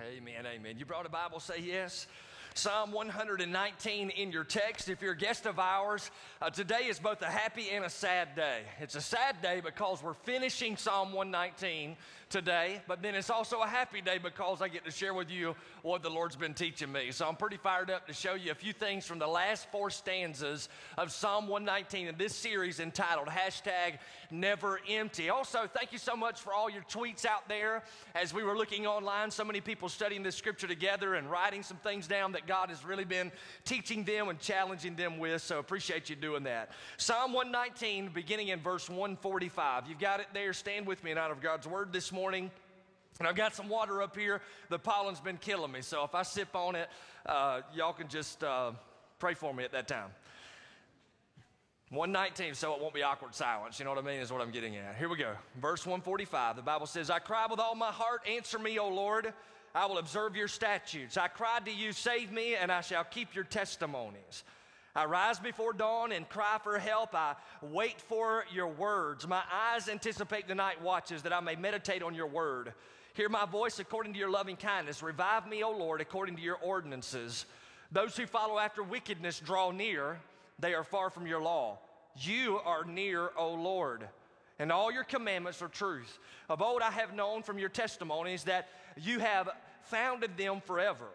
Amen, amen. You brought a Bible, say yes. Psalm 119 in your text. If you're a guest of ours, uh, today is both a happy and a sad day. It's a sad day because we're finishing Psalm 119 today, but then it's also a happy day because I get to share with you what the Lord's been teaching me. So I'm pretty fired up to show you a few things from the last four stanzas of Psalm 119 in this series entitled hashtag never empty. Also, thank you so much for all your tweets out there as we were looking online. So many people studying this scripture together and writing some things down that God has really been teaching them and challenging them with. So appreciate you doing that. Psalm 119, beginning in verse 145. You've got it there. Stand with me in honor of God's word this morning. And I've got some water up here. The pollen's been killing me. So if I sip on it, uh, y'all can just uh, pray for me at that time. 119, so it won't be awkward silence. You know what I mean? Is what I'm getting at. Here we go. Verse 145. The Bible says, I cry with all my heart, answer me, O Lord. I will observe your statutes. I cried to you, save me, and I shall keep your testimonies. I rise before dawn and cry for help. I wait for your words. My eyes anticipate the night watches that I may meditate on your word. Hear my voice according to your loving kindness. Revive me, O Lord, according to your ordinances. Those who follow after wickedness draw near, they are far from your law. You are near, O Lord, and all your commandments are truth. Of old I have known from your testimonies that you have founded them forever.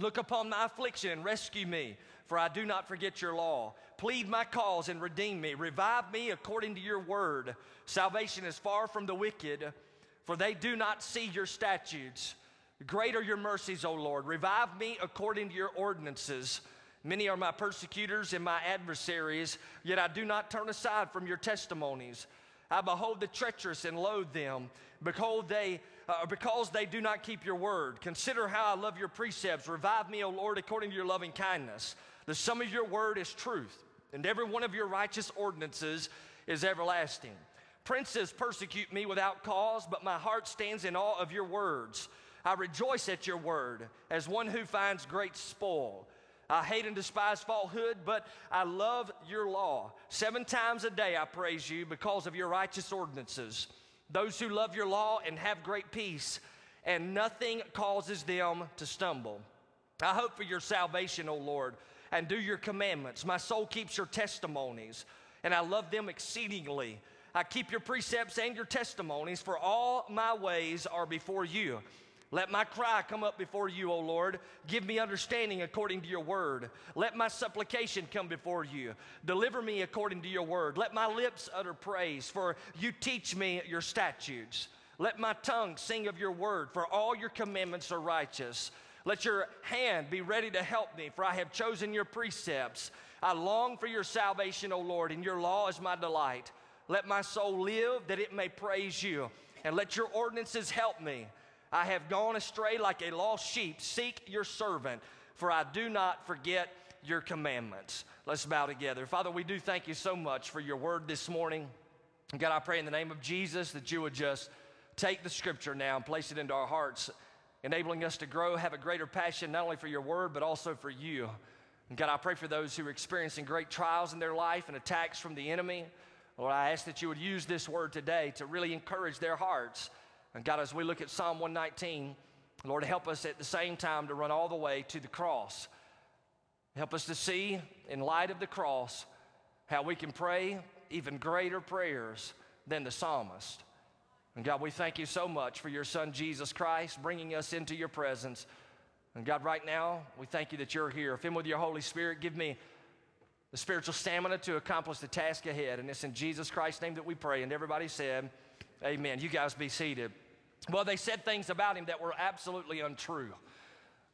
Look upon my affliction and rescue me, for I do not forget your law. Plead my cause and redeem me. Revive me according to your word. Salvation is far from the wicked for they do not see your statutes. Great are your mercies, O Lord. Revive me according to your ordinances. Many are my persecutors and my adversaries, yet I do not turn aside from your testimonies. I behold the treacherous and loathe them, because they, uh, because they do not keep your word. Consider how I love your precepts. Revive me, O Lord, according to your loving kindness. The sum of your word is truth, and every one of your righteous ordinances is everlasting. Princes persecute me without cause, but my heart stands in awe of your words. I rejoice at your word as one who finds great spoil. I hate and despise falsehood, but I love your law. Seven times a day I praise you because of your righteous ordinances. Those who love your law and have great peace, and nothing causes them to stumble. I hope for your salvation, O Lord, and do your commandments. My soul keeps your testimonies, and I love them exceedingly. I keep your precepts and your testimonies, for all my ways are before you. Let my cry come up before you, O Lord. Give me understanding according to your word. Let my supplication come before you. Deliver me according to your word. Let my lips utter praise, for you teach me your statutes. Let my tongue sing of your word, for all your commandments are righteous. Let your hand be ready to help me, for I have chosen your precepts. I long for your salvation, O Lord, and your law is my delight. Let my soul live that it may praise you, and let your ordinances help me. I have gone astray like a lost sheep. Seek your servant, for I do not forget your commandments. Let's bow together. Father, we do thank you so much for your word this morning. God, I pray in the name of Jesus that you would just take the scripture now and place it into our hearts, enabling us to grow, have a greater passion not only for your word, but also for you. And God, I pray for those who are experiencing great trials in their life and attacks from the enemy. Lord, I ask that you would use this word today to really encourage their hearts. And God, as we look at Psalm 119, Lord, help us at the same time to run all the way to the cross. Help us to see, in light of the cross, how we can pray even greater prayers than the psalmist. And God, we thank you so much for your Son, Jesus Christ, bringing us into your presence. And God, right now, we thank you that you're here. Fill me with your Holy Spirit. Give me the spiritual stamina to accomplish the task ahead. And it's in Jesus Christ's name that we pray. And everybody said, Amen. You guys be seated. Well, they said things about him that were absolutely untrue.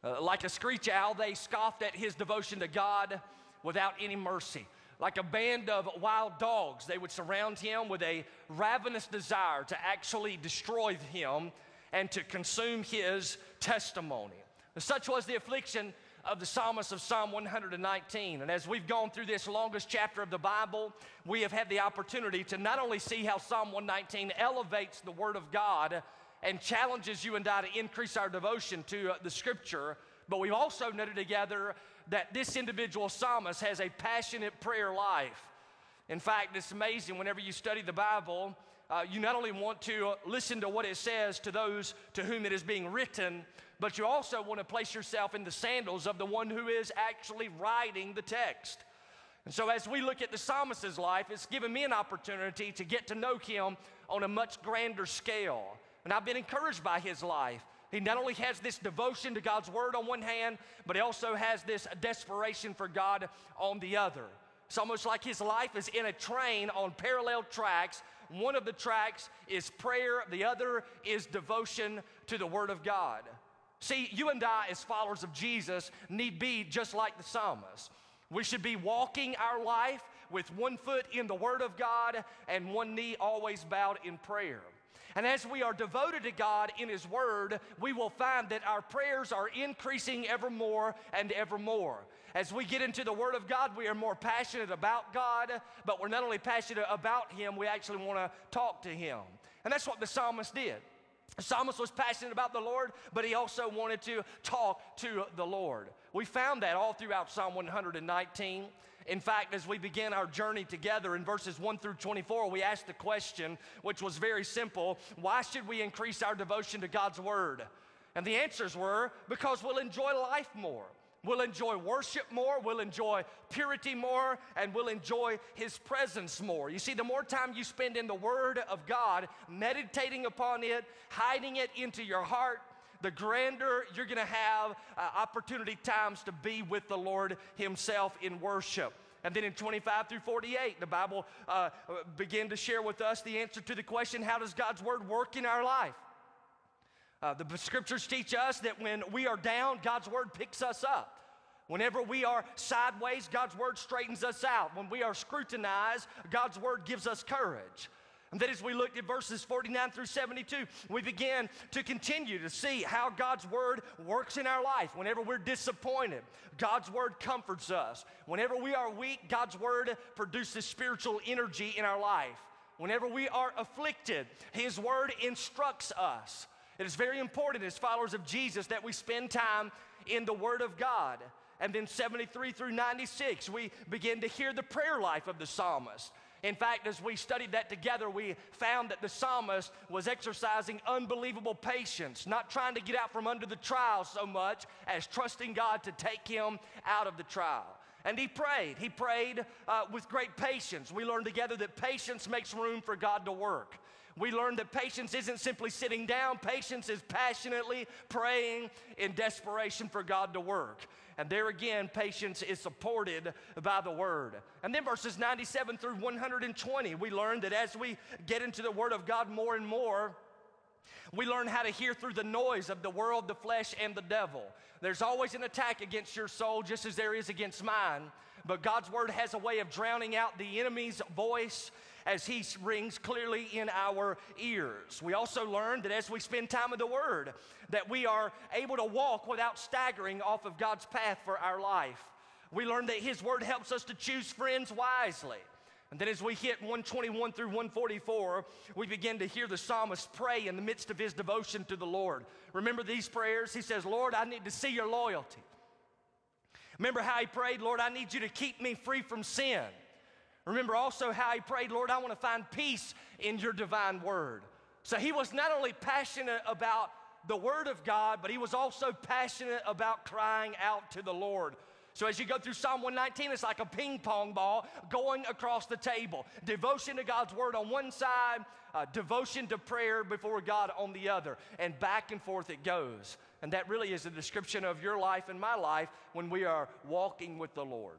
Uh, like a screech owl, they scoffed at his devotion to God without any mercy. Like a band of wild dogs, they would surround him with a ravenous desire to actually destroy him and to consume his testimony. Such was the affliction of the psalmist of Psalm 119. And as we've gone through this longest chapter of the Bible, we have had the opportunity to not only see how Psalm 119 elevates the Word of God and challenges you and I to increase our devotion to the Scripture, but we've also noted together that this individual psalmist has a passionate prayer life. In fact, it's amazing whenever you study the Bible, uh, you not only want to listen to what it says to those to whom it is being written, but you also want to place yourself in the sandals of the one who is actually writing the text. And so, as we look at the psalmist's life, it's given me an opportunity to get to know him on a much grander scale. And I've been encouraged by his life. He not only has this devotion to God's word on one hand, but he also has this desperation for God on the other. It's almost like his life is in a train on parallel tracks. One of the tracks is prayer, the other is devotion to the word of God. See, you and I, as followers of Jesus, need be just like the psalmist. We should be walking our life with one foot in the Word of God and one knee always bowed in prayer. And as we are devoted to God in His Word, we will find that our prayers are increasing ever more and ever more. As we get into the Word of God, we are more passionate about God, but we're not only passionate about Him, we actually want to talk to Him. And that's what the psalmist did. The psalmist was passionate about the Lord, but he also wanted to talk to the Lord. We found that all throughout Psalm 119. In fact, as we begin our journey together in verses 1 through 24, we asked the question, which was very simple why should we increase our devotion to God's Word? And the answers were because we'll enjoy life more. We'll enjoy worship more, we'll enjoy purity more, and we'll enjoy His presence more. You see, the more time you spend in the Word of God, meditating upon it, hiding it into your heart, the grander you're going to have uh, opportunity times to be with the Lord Himself in worship. And then in 25 through 48, the Bible uh, began to share with us the answer to the question how does God's Word work in our life? Uh, the scriptures teach us that when we are down, God's word picks us up. Whenever we are sideways, God's word straightens us out. When we are scrutinized, God's word gives us courage. And then as we looked at verses 49 through 72, we began to continue to see how God's word works in our life. Whenever we're disappointed, God's word comforts us. Whenever we are weak, God's word produces spiritual energy in our life. Whenever we are afflicted, His word instructs us. It is very important as followers of Jesus that we spend time in the Word of God. And then 73 through 96, we begin to hear the prayer life of the psalmist. In fact, as we studied that together, we found that the psalmist was exercising unbelievable patience, not trying to get out from under the trial so much as trusting God to take him out of the trial. And he prayed. He prayed uh, with great patience. We learned together that patience makes room for God to work we learned that patience isn't simply sitting down, patience is passionately praying in desperation for God to work. And there again, patience is supported by the Word. And then verses 97 through 120, we learn that as we get into the Word of God more and more, we learn how to hear through the noise of the world, the flesh, and the devil. There's always an attack against your soul, just as there is against mine. But God's Word has a way of drowning out the enemy's voice as He rings clearly in our ears. We also learn that as we spend time in the Word, that we are able to walk without staggering off of God's path for our life. We learn that His Word helps us to choose friends wisely. And then as we hit 121 through 144, we begin to hear the psalmist pray in the midst of his devotion to the Lord. Remember these prayers? He says, Lord, I need to see your loyalty. Remember how he prayed, Lord, I need you to keep me free from sin. Remember also how he prayed, Lord, I want to find peace in your divine word. So he was not only passionate about the word of God, but he was also passionate about crying out to the Lord. So as you go through Psalm 119, it's like a ping pong ball going across the table. Devotion to God's word on one side, uh, devotion to prayer before God on the other, and back and forth it goes. And that really is a description of your life and my life when we are walking with the Lord.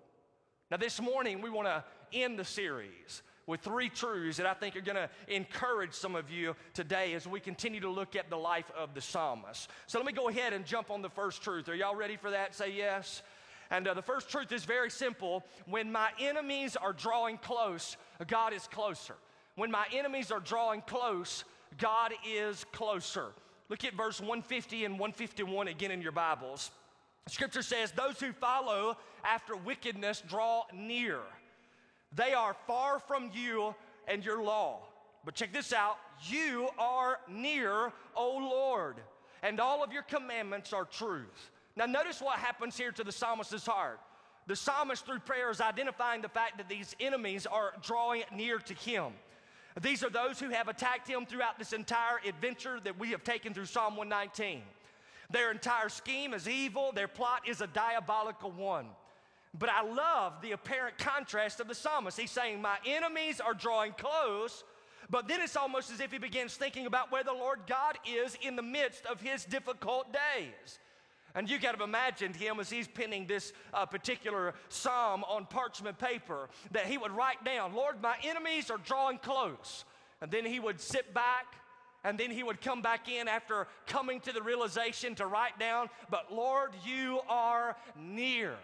Now, this morning, we want to end the series with three truths that I think are going to encourage some of you today as we continue to look at the life of the psalmist. So, let me go ahead and jump on the first truth. Are y'all ready for that? Say yes. And uh, the first truth is very simple. When my enemies are drawing close, God is closer. When my enemies are drawing close, God is closer. Look at verse 150 and 151 again in your Bibles. Scripture says, Those who follow after wickedness draw near. They are far from you and your law. But check this out you are near, O Lord, and all of your commandments are truth. Now, notice what happens here to the psalmist's heart. The psalmist, through prayer, is identifying the fact that these enemies are drawing near to him. These are those who have attacked him throughout this entire adventure that we have taken through Psalm 119. Their entire scheme is evil, their plot is a diabolical one. But I love the apparent contrast of the psalmist. He's saying, My enemies are drawing close, but then it's almost as if he begins thinking about where the Lord God is in the midst of his difficult days. And you got to imagine him as he's penning this uh, particular psalm on parchment paper that he would write down, Lord, my enemies are drawing close. And then he would sit back and then he would come back in after coming to the realization to write down, but Lord, you are near.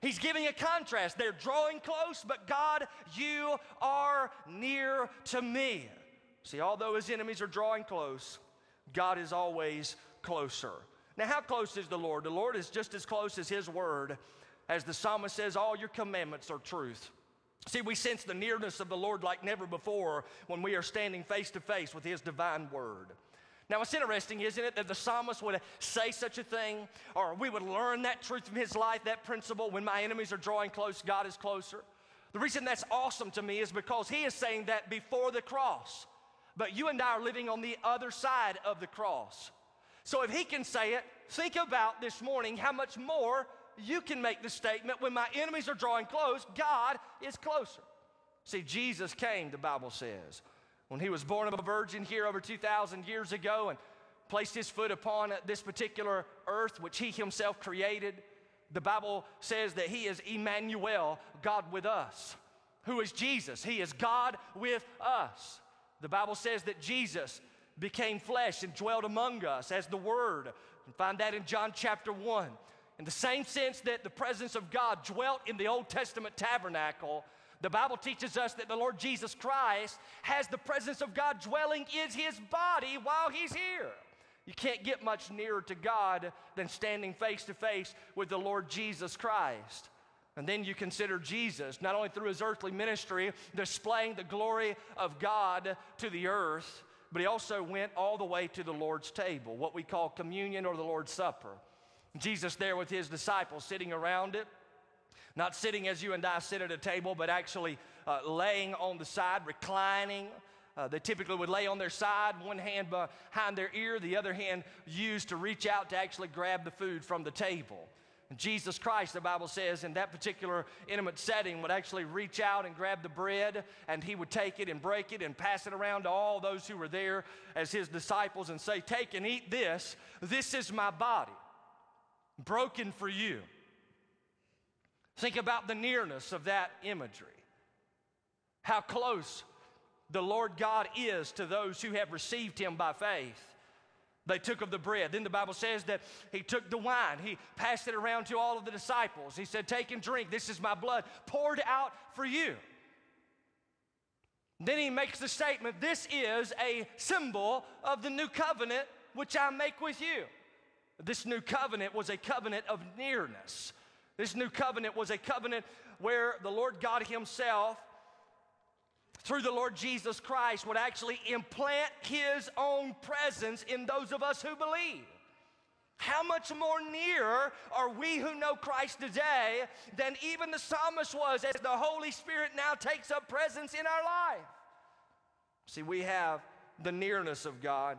He's giving a contrast. They're drawing close, but God, you are near to me. See, although his enemies are drawing close, God is always closer. Now, how close is the Lord? The Lord is just as close as his word. As the psalmist says, all your commandments are truth. See, we sense the nearness of the Lord like never before when we are standing face to face with His divine word. Now, it's interesting, isn't it, that the psalmist would say such a thing, or we would learn that truth from his life, that principle when my enemies are drawing close, God is closer. The reason that's awesome to me is because he is saying that before the cross. But you and I are living on the other side of the cross. So if he can say it, think about this morning how much more you can make the statement when my enemies are drawing close, God is closer. See, Jesus came, the Bible says, when he was born of a virgin here over 2,000 years ago and placed his foot upon this particular earth, which he himself created. The Bible says that he is Emmanuel, God with us. Who is Jesus? He is God with us. The Bible says that Jesus became flesh and dwelt among us as the Word. You find that in John chapter 1. In the same sense that the presence of God dwelt in the Old Testament tabernacle, the Bible teaches us that the Lord Jesus Christ has the presence of God dwelling in his body while he's here. You can't get much nearer to God than standing face to face with the Lord Jesus Christ. And then you consider Jesus, not only through his earthly ministry, displaying the glory of God to the earth, but he also went all the way to the Lord's table, what we call communion or the Lord's Supper. Jesus there with his disciples sitting around it, not sitting as you and I sit at a table, but actually uh, laying on the side, reclining. Uh, they typically would lay on their side, one hand behind their ear, the other hand used to reach out to actually grab the food from the table. Jesus Christ, the Bible says, in that particular intimate setting, would actually reach out and grab the bread, and he would take it and break it and pass it around to all those who were there as his disciples and say, Take and eat this. This is my body broken for you. Think about the nearness of that imagery. How close the Lord God is to those who have received him by faith. They took of the bread. Then the Bible says that he took the wine. He passed it around to all of the disciples. He said, Take and drink. This is my blood poured out for you. Then he makes the statement, This is a symbol of the new covenant which I make with you. This new covenant was a covenant of nearness. This new covenant was a covenant where the Lord God Himself, through the Lord Jesus Christ, would actually implant His own presence in those of us who believe. How much more near are we who know Christ today than even the psalmist was as the Holy Spirit now takes up presence in our life? See, we have the nearness of God.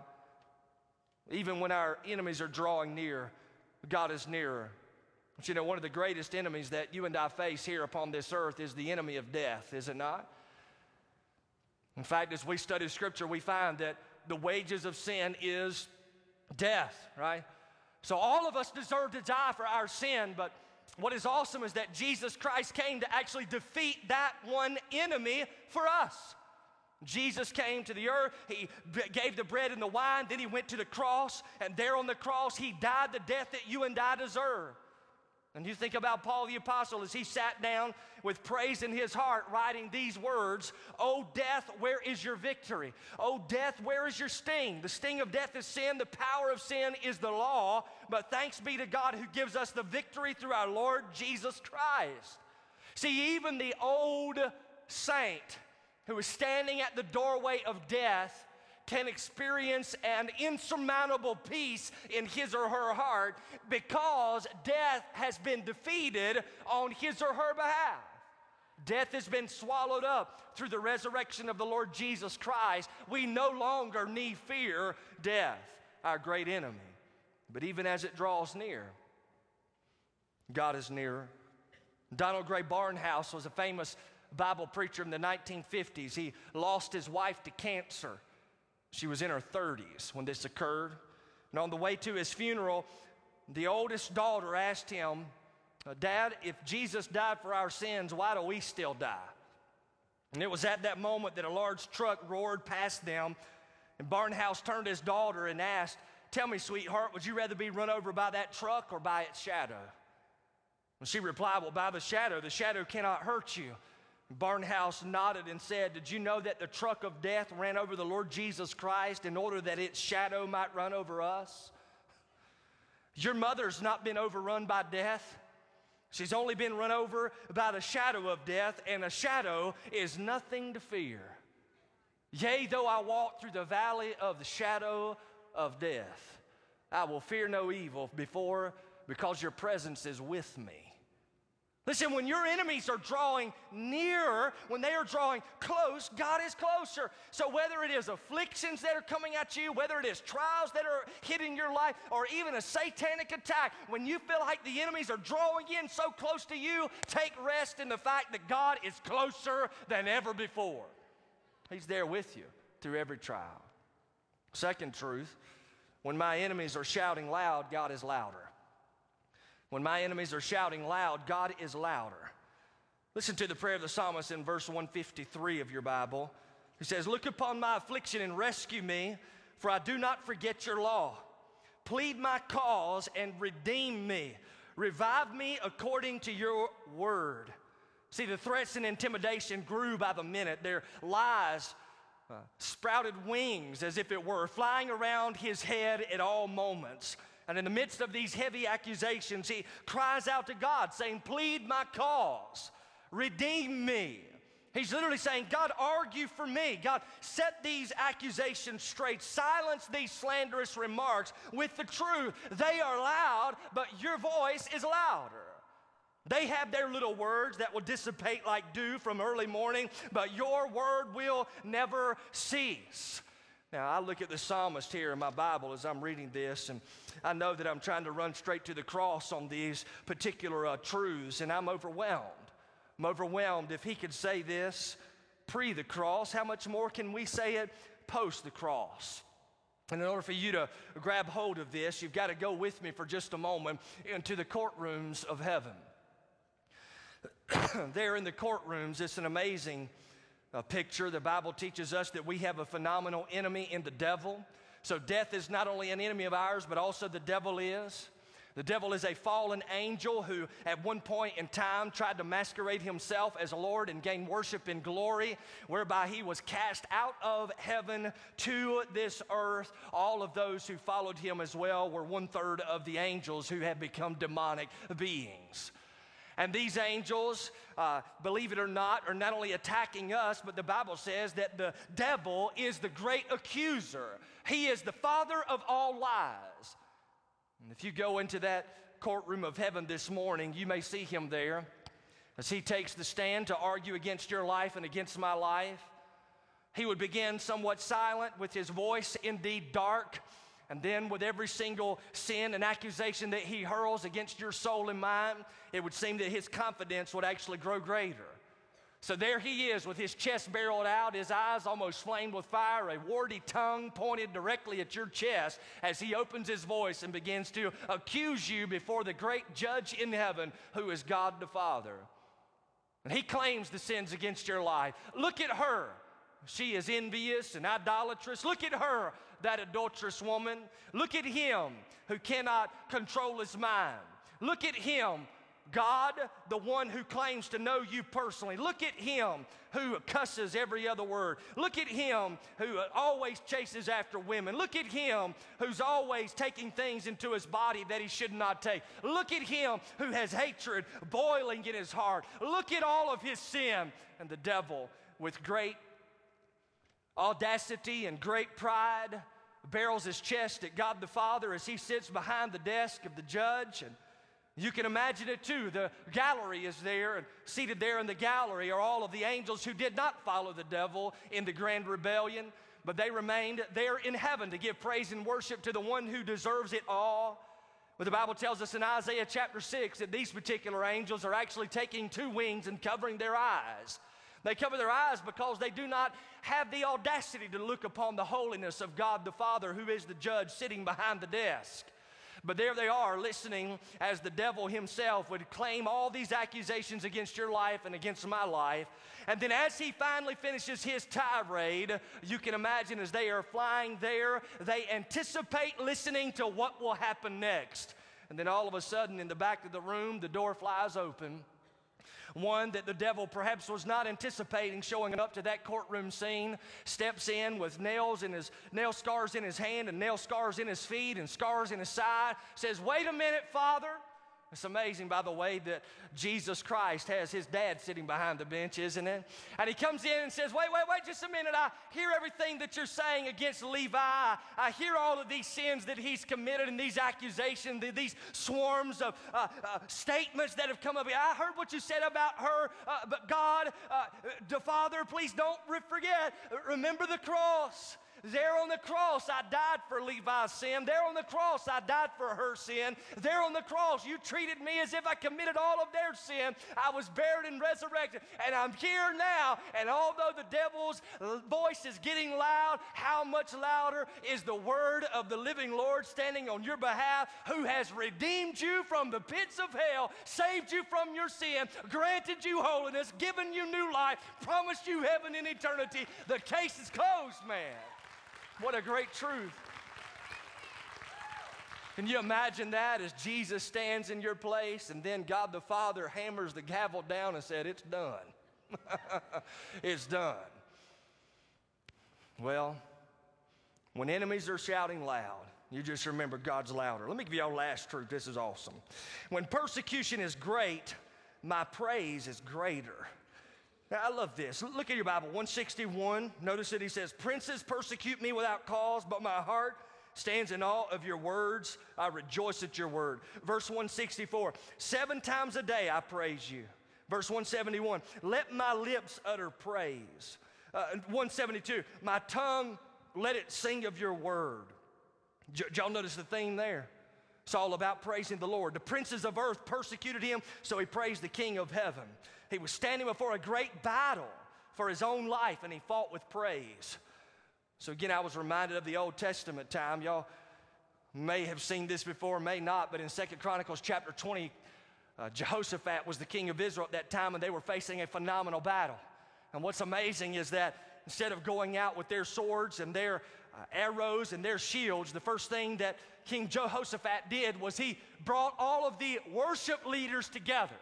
Even when our enemies are drawing near, God is nearer. But you know, one of the greatest enemies that you and I face here upon this earth is the enemy of death, is it not? In fact, as we study Scripture, we find that the wages of sin is death, right? So all of us deserve to die for our sin, but what is awesome is that Jesus Christ came to actually defeat that one enemy for us. Jesus came to the earth, he gave the bread and the wine, then he went to the cross, and there on the cross, he died the death that you and I deserve. And you think about Paul the Apostle as he sat down with praise in his heart, writing these words Oh, death, where is your victory? Oh, death, where is your sting? The sting of death is sin, the power of sin is the law, but thanks be to God who gives us the victory through our Lord Jesus Christ. See, even the old saint, who is standing at the doorway of death can experience an insurmountable peace in his or her heart because death has been defeated on his or her behalf. Death has been swallowed up through the resurrection of the Lord Jesus Christ. We no longer need fear death, our great enemy. But even as it draws near, God is nearer. Donald Grey Barnhouse was a famous Bible preacher in the 1950s. He lost his wife to cancer. She was in her 30s when this occurred. And on the way to his funeral, the oldest daughter asked him, uh, Dad, if Jesus died for our sins, why do we still die? And it was at that moment that a large truck roared past them, and Barnhouse turned to his daughter and asked, Tell me, sweetheart, would you rather be run over by that truck or by its shadow? And she replied, Well, by the shadow. The shadow cannot hurt you. Barnhouse nodded and said, Did you know that the truck of death ran over the Lord Jesus Christ in order that its shadow might run over us? Your mother's not been overrun by death. She's only been run over by the shadow of death, and a shadow is nothing to fear. Yea, though I walk through the valley of the shadow of death, I will fear no evil before because your presence is with me. Listen, when your enemies are drawing nearer, when they are drawing close, God is closer. So whether it is afflictions that are coming at you, whether it is trials that are hitting your life, or even a satanic attack, when you feel like the enemies are drawing in so close to you, take rest in the fact that God is closer than ever before. He's there with you through every trial. Second truth, when my enemies are shouting loud, God is louder. When my enemies are shouting loud, God is louder. Listen to the prayer of the psalmist in verse 153 of your Bible. He says, Look upon my affliction and rescue me, for I do not forget your law. Plead my cause and redeem me. Revive me according to your word. See, the threats and intimidation grew by the minute. Their lies uh, sprouted wings, as if it were, flying around his head at all moments. And in the midst of these heavy accusations, he cries out to God, saying, Plead my cause, redeem me. He's literally saying, God, argue for me. God, set these accusations straight. Silence these slanderous remarks with the truth. They are loud, but your voice is louder. They have their little words that will dissipate like dew from early morning, but your word will never cease. Now, I look at the psalmist here in my Bible as I'm reading this, and I know that I'm trying to run straight to the cross on these particular uh, truths, and I'm overwhelmed. I'm overwhelmed. If he could say this pre the cross, how much more can we say it post the cross? And in order for you to grab hold of this, you've got to go with me for just a moment into the courtrooms of heaven. there in the courtrooms, it's an amazing a picture. The Bible teaches us that we have a phenomenal enemy in the devil. So death is not only an enemy of ours, but also the devil is. The devil is a fallen angel who, at one point in time, tried to masquerade himself as a Lord and gain worship and glory, whereby he was cast out of heaven to this earth. All of those who followed him as well were one third of the angels who have become demonic beings. And these angels, uh, believe it or not, are not only attacking us, but the Bible says that the devil is the great accuser. He is the father of all lies. And if you go into that courtroom of heaven this morning, you may see him there as he takes the stand to argue against your life and against my life. He would begin somewhat silent with his voice indeed dark and then, with every single sin and accusation that he hurls against your soul and mind, it would seem that his confidence would actually grow greater. So there he is with his chest barreled out, his eyes almost flamed with fire, a warty tongue pointed directly at your chest as he opens his voice and begins to accuse you before the great judge in heaven who is God the Father. And he claims the sins against your life. Look at her. She is envious and idolatrous. Look at her that adulterous woman. Look at him who cannot control his mind. Look at him, God, the one who claims to know you personally. Look at him who cusses every other word. Look at him who always chases after women. Look at him who's always taking things into his body that he should not take. Look at him who has hatred boiling in his heart. Look at all of his sin. And the devil, with great audacity and great pride, barrels his chest at God the Father as he sits behind the desk of the judge. And You can imagine it too. The gallery is there, and seated there in the gallery are all of the angels who did not follow the devil in the grand rebellion, but they remained there in heaven to give praise and worship to the one who deserves it all. But the Bible tells us in Isaiah chapter 6 that these particular angels are actually taking two wings and covering their eyes. They cover their eyes because they do not have the audacity to look upon the holiness of God the Father, who is the judge sitting behind the desk. But there they are listening as the devil himself would claim all these accusations against your life and against my life. And then as he finally finishes his tirade, you can imagine as they are flying there, they anticipate listening to what will happen next. And then all of a sudden, in the back of the room, the door flies open one that the devil perhaps was not anticipating showing up to that courtroom scene, steps in with nails in his nail scars in his hand and nail scars in his feet and scars in his side, says, Wait a minute, Father. It's amazing, by the way, that Jesus Christ has his dad sitting behind the bench, isn't it? And he comes in and says, Wait, wait, wait, just a minute. I hear everything that you're saying against Levi. I hear all of these sins that he's committed and these accusations, these swarms of uh, uh, statements that have come up. I heard what you said about her, uh, but God, uh, the Father, please don't forget. Remember the cross. There on the cross, I died for Levi's sin. There on the cross, I died for her sin. There on the cross, you treated me as if I committed all of their sin. I was buried and resurrected, and I'm here now. And although the devil's voice is getting loud, how much louder is the word of the living Lord standing on your behalf, who has redeemed you from the pits of hell, saved you from your sin, granted you holiness, given you new life, promised you heaven in eternity? The case is closed, man. What a great truth. Can you imagine that as Jesus stands in your place and then God the Father hammers the gavel down and said, It's done. it's done. Well, when enemies are shouting loud, you just remember God's louder. Let me give you our last truth. This is awesome. When persecution is great, my praise is greater. Now, I love this. Look at your Bible, 161. Notice that he says, Princes persecute me without cause, but my heart stands in awe of your words. I rejoice at your word. Verse 164 Seven times a day I praise you. Verse 171 Let my lips utter praise. Uh, 172 My tongue, let it sing of your word. Did y'all notice the theme there? It's all about praising the Lord. The princes of earth persecuted him, so he praised the King of heaven. He was standing before a great battle for his own life, and he fought with praise. So, again, I was reminded of the Old Testament time. Y'all may have seen this before, may not, but in Second Chronicles chapter 20, uh, Jehoshaphat was the king of Israel at that time, and they were facing a phenomenal battle. And what's amazing is that instead of going out with their swords and their uh, arrows and their shields, the first thing that King Jehoshaphat did was he brought all of the worship leaders together.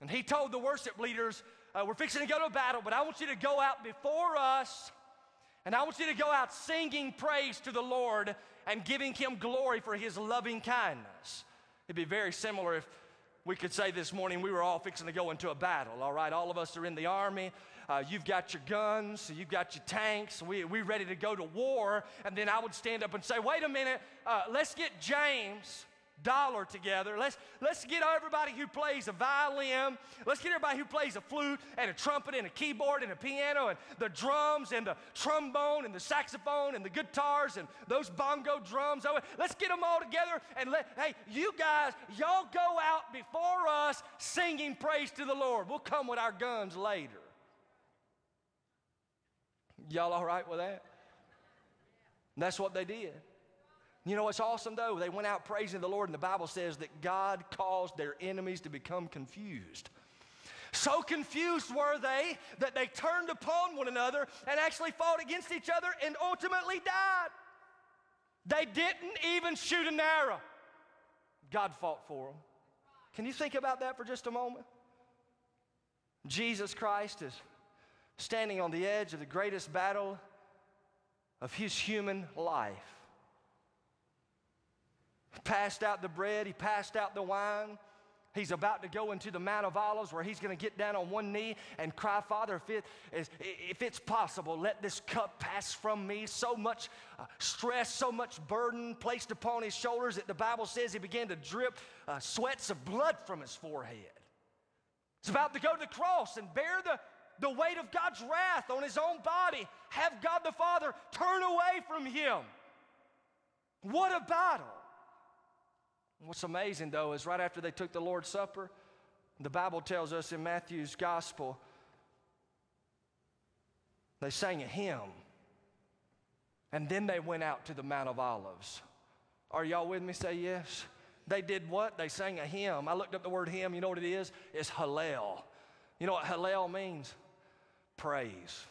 And he told the worship leaders, uh, We're fixing to go to battle, but I want you to go out before us, and I want you to go out singing praise to the Lord and giving him glory for his loving kindness. It'd be very similar if we could say this morning we were all fixing to go into a battle, all right? All of us are in the army. Uh, you've got your guns, you've got your tanks, we, we're ready to go to war. And then I would stand up and say, wait a minute, uh, let's get James dollar together. Let's, let's get everybody who plays a violin. Let's get everybody who plays a flute and a trumpet and a keyboard and a piano and the drums and the trombone and the saxophone and the guitars and those bongo drums. Oh, let's get them all together and let, hey, you guys, y'all go out before us singing praise to the Lord. We'll come with our guns later. Y'all all right with that? And that's what they did. You know what's awesome though? They went out praising the Lord, and the Bible says that God caused their enemies to become confused. So confused were they that they turned upon one another and actually fought against each other and ultimately died. They didn't even shoot an arrow. God fought for them. Can you think about that for just a moment? Jesus Christ is standing on the edge of the greatest battle of his human life He passed out the bread, he passed out the wine. He's about to go into the Mount of Olives where he's going to get down on one knee and cry, Father, if, it is, if it's possible, let this cup pass from me. So much uh, stress, so much burden placed upon his shoulders that the Bible says he began to drip uh, sweats of blood from his forehead. He's about to go to the cross and bear the, the weight of God's wrath on his own body. Have God the Father turn away from him. What a battle. What's amazing though is right after they took the Lord's Supper, the Bible tells us in Matthew's gospel, they sang a hymn. And then they went out to the Mount of Olives. Are y'all with me? Say yes. They did what? They sang a hymn. I looked up the word hymn. You know what it is? It's Hallel. You know what Hallel means? Praise.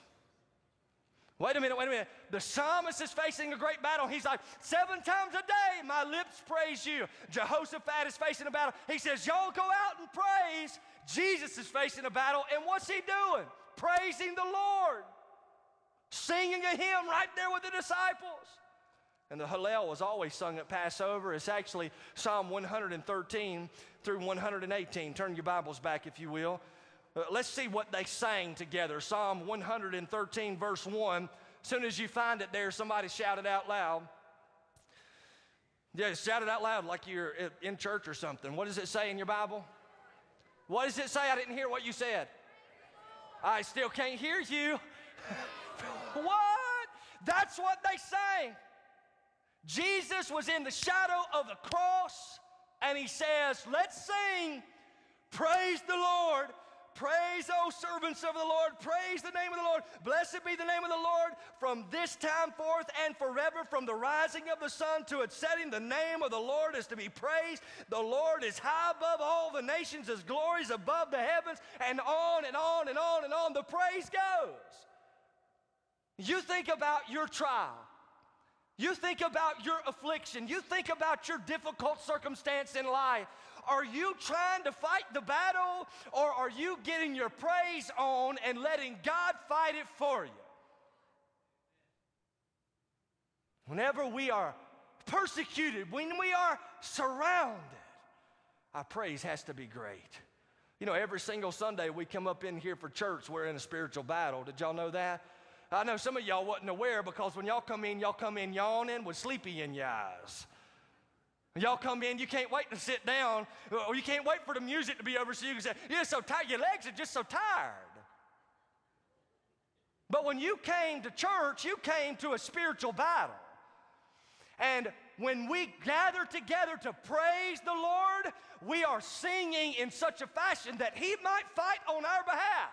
Wait a minute, wait a minute. The psalmist is facing a great battle. He's like, seven times a day my lips praise you. Jehoshaphat is facing a battle. He says, Y'all go out and praise. Jesus is facing a battle. And what's he doing? Praising the Lord. Singing a hymn right there with the disciples. And the Hallel was always sung at Passover. It's actually Psalm 113 through 118. Turn your Bibles back, if you will. Uh, let's see what they sang together. Psalm 113, verse 1. As soon as you find it there, somebody shout it out loud. Yeah, shout it out loud like you're in church or something. What does it say in your Bible? What does it say? I didn't hear what you said. I still can't hear you. what? That's what they sang. Jesus was in the shadow of the cross, and he says, Let's sing, praise the Lord. Praise, O servants of the Lord. Praise the name of the Lord. Blessed be the name of the Lord from this time forth and forever, from the rising of the sun to its setting. The name of the Lord is to be praised. The Lord is high above all the nations, his glory is above the heavens, and on and on and on and on the praise goes. You think about your trial. You think about your affliction. You think about your difficult circumstance in life. Are you trying to fight the battle or are you getting your praise on and letting God fight it for you? Whenever we are persecuted, when we are surrounded, our praise has to be great. You know, every single Sunday we come up in here for church, we're in a spiritual battle. Did y'all know that? I know some of y'all wasn't aware because when y'all come in, y'all come in yawning with sleepy in your eyes. Y'all come in, you can't wait to sit down, or you can't wait for the music to be over so you can say, You're so tired, your legs are just so tired. But when you came to church, you came to a spiritual battle. And when we gather together to praise the Lord, we are singing in such a fashion that He might fight on our behalf.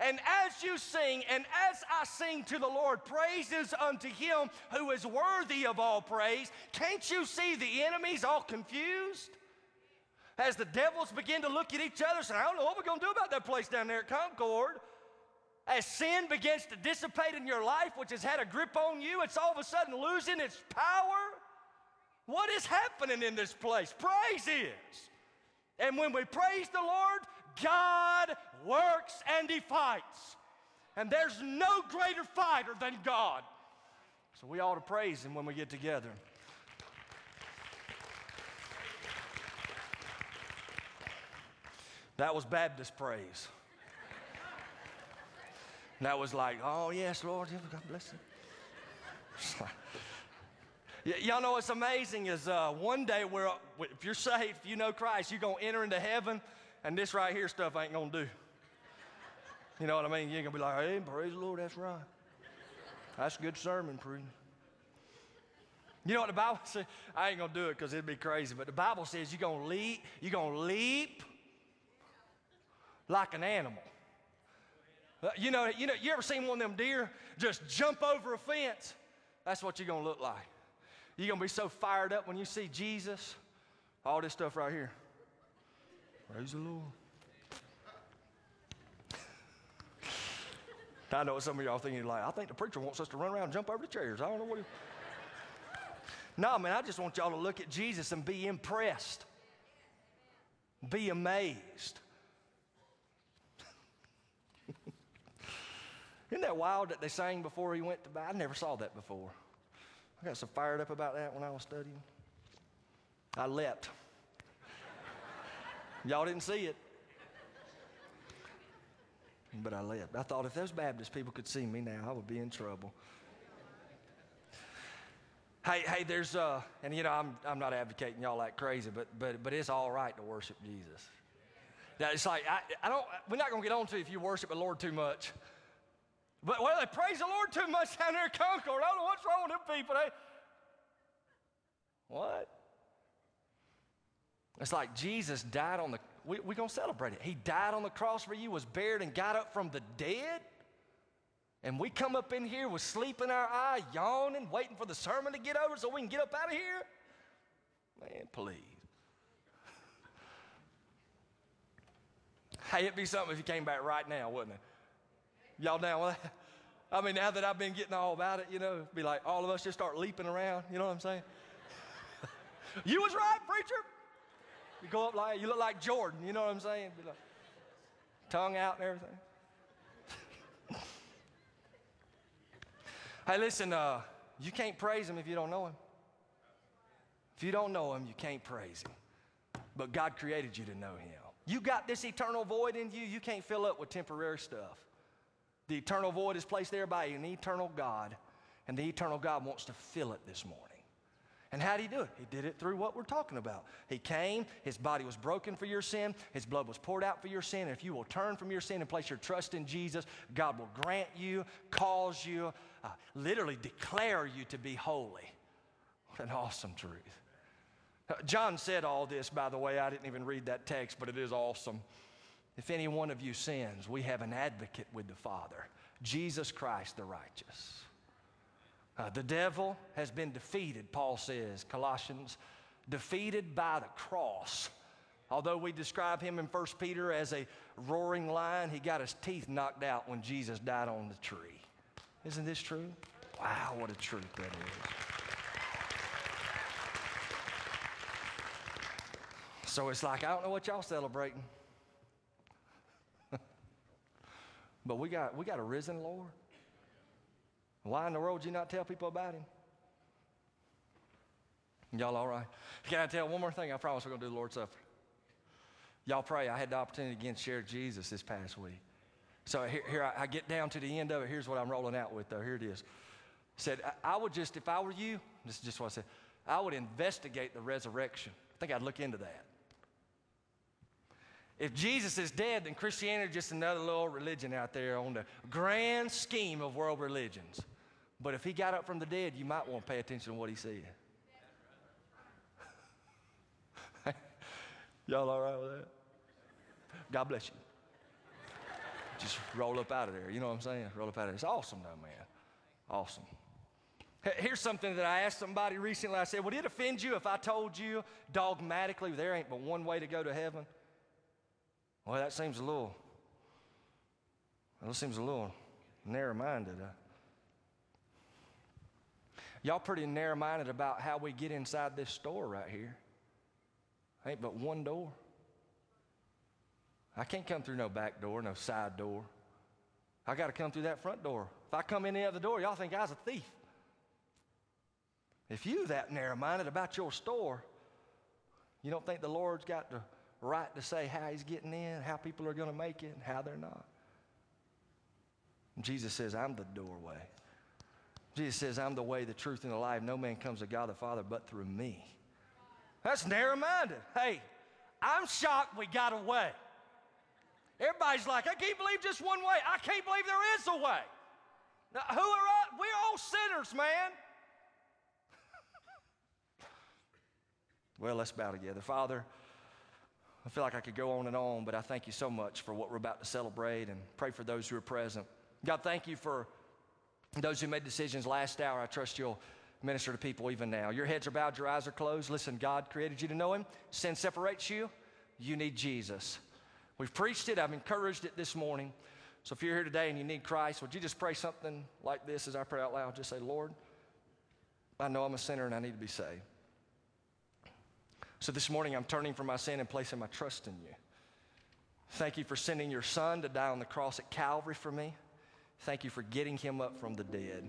And as you sing, and as I sing to the Lord, praises unto him who is worthy of all praise, can't you see the enemies all confused? As the devils begin to look at each other and say, I don't know what we're going to do about that place down there at Concord. As sin begins to dissipate in your life, which has had a grip on you, it's all of a sudden losing its power. What is happening in this place? Praise is. And when we praise the Lord, God works and He fights. And there's no greater fighter than God. So we ought to praise Him when we get together. That was Baptist praise. That was like, oh, yes, Lord, God bless you. Y'all know what's amazing is uh, one day, we're, if you're saved, if you know Christ, you're going to enter into heaven and this right here stuff ain't gonna do. You know what I mean? You ain't gonna be like, hey, praise the Lord, that's right. That's a good sermon, preacher. You know what the Bible says? I ain't gonna do it because it'd be crazy, but the Bible says you're gonna leap, you're gonna leap like an animal. Uh, you know, you know, you ever seen one of them deer just jump over a fence? That's what you're gonna look like. You're gonna be so fired up when you see Jesus, all this stuff right here. Praise the Lord. I know some of y'all thinking like, I think the preacher wants us to run around and jump over the chairs. I don't know what he... No, man, I just want y'all to look at Jesus and be impressed. Be amazed. Isn't that wild that they sang before he went to bed? I never saw that before. I got so fired up about that when I was studying. I leapt. Y'all didn't see it. But I left. I thought if those Baptist people could see me now, I would be in trouble. Hey, hey, there's uh, and you know, I'm I'm not advocating y'all like crazy, but but but it's all right to worship Jesus. That it's like I, I don't. We're not gonna get on to if you worship the Lord too much. But well, they praise the Lord too much down there Concord. I don't know what's wrong with them people. They, what? It's like Jesus died on the. We're we going to celebrate it. He died on the cross for you, was buried, and got up from the dead. And we come up in here with sleep in our eye, yawning, waiting for the sermon to get over so we can get up out of here? Man, please. hey, it'd be something if you came back right now, wouldn't it? Y'all down with that? I mean, now that I've been getting all about it, you know, be like all of us just start leaping around. You know what I'm saying? you was right, preacher. You go up like you look like Jordan. You know what I'm saying? Like, tongue out and everything. hey, listen. Uh, you can't praise him if you don't know him. If you don't know him, you can't praise him. But God created you to know him. You got this eternal void in you. You can't fill up with temporary stuff. The eternal void is placed there by an eternal God, and the eternal God wants to fill it this morning. And how did he do it? He did it through what we're talking about. He came, his body was broken for your sin, his blood was poured out for your sin. And if you will turn from your sin and place your trust in Jesus, God will grant you, cause you, uh, literally declare you to be holy. What an awesome truth. Uh, John said all this, by the way. I didn't even read that text, but it is awesome. If any one of you sins, we have an advocate with the Father, Jesus Christ the righteous. Uh, the devil has been defeated, Paul says, Colossians, defeated by the cross. Although we describe him in 1 Peter as a roaring lion, he got his teeth knocked out when Jesus died on the tree. Isn't this true? Wow, what a truth that is. So it's like, I don't know what y'all celebrating. But we got, we got a risen Lord. Why in the world did you not tell people about him? Y'all all right? Can I tell one more thing? I promise we're going to do the Lord's Supper. Y'all pray. I had the opportunity again to share Jesus this past week. So here, here I, I, get down to the end of it. Here's what I'm rolling out with, though. Here it is. Said, I, I would just, if I were you, this is just what I said, I would investigate the resurrection. I think I'd look into that. If Jesus is dead, then Christianity is just another little religion out there on the grand scheme of world religions. But if he got up from the dead, you might want to pay attention to what he said. Y'all all right with that? God bless you. Just roll up out of there. You know what I'm saying? Roll up out of there. It's awesome, though, man. Awesome. Here's something that I asked somebody recently. I said, Would it offend you if I told you dogmatically there ain't but one way to go to heaven? Well, that seems a little, that seems a little narrow minded. Y'all pretty narrow minded about how we get inside this store right here. Ain't but one door. I can't come through no back door, no side door. I got to come through that front door. If I come in the other door, y'all think I was a thief. If you that narrow minded about your store, you don't think the Lord's got the right to say how he's getting in, how people are going to make it, and how they're not. Jesus says, I'm the doorway. Jesus says, I'm the way, the truth, and the life. No man comes to God the Father but through me. That's narrow minded. Hey, I'm shocked we got away. Everybody's like, I can't believe just one way. I can't believe there is a way. Now, who are us? We're all sinners, man. well, let's bow together. Father, I feel like I could go on and on, but I thank you so much for what we're about to celebrate and pray for those who are present. God, thank you for those who made decisions last hour. I trust you'll minister to people even now. Your heads are bowed, your eyes are closed. Listen, God created you to know Him. Sin separates you. You need Jesus. We've preached it, I've encouraged it this morning. So if you're here today and you need Christ, would you just pray something like this as I pray out loud? Just say, Lord, I know I'm a sinner and I need to be saved. So this morning, I'm turning from my sin and placing my trust in you. Thank you for sending your son to die on the cross at Calvary for me. Thank you for getting him up from the dead.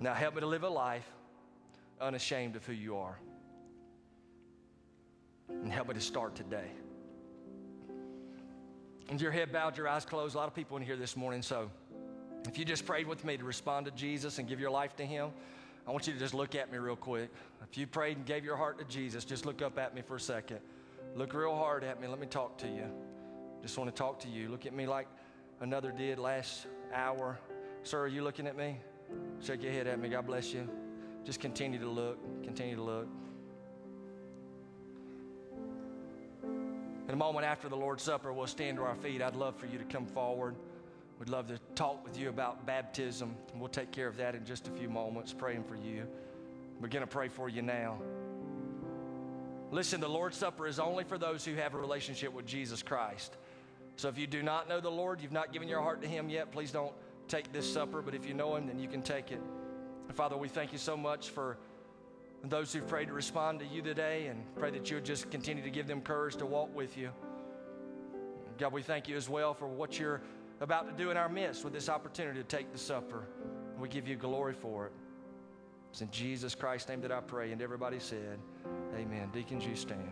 Now help me to live a life unashamed of who you are. and help me to start today. And your head bowed, your eyes closed. A lot of people in here this morning, so if you just prayed with me to respond to Jesus and give your life to Him, I want you to just look at me real quick. If you prayed and gave your heart to Jesus, just look up at me for a second. Look real hard at me. Let me talk to you. Just want to talk to you. Look at me like another did last hour. Sir, are you looking at me? Shake your head at me. God bless you. Just continue to look. Continue to look. In a moment after the Lord's Supper, we'll stand to our feet. I'd love for you to come forward. We'd love to talk with you about baptism. We'll take care of that in just a few moments, praying for you. We're going to pray for you now. Listen, the Lord's Supper is only for those who have a relationship with Jesus Christ. So if you do not know the Lord, you've not given your heart to Him yet, please don't take this supper. But if you know Him, then you can take it. Father, we thank you so much for those who've prayed to respond to you today and pray that you would just continue to give them courage to walk with you. God, we thank you as well for what you're about to do in our midst with this opportunity to take the supper. We give you glory for it. It's in Jesus Christ's name that I pray. And everybody said, Amen. Deacons, you stand.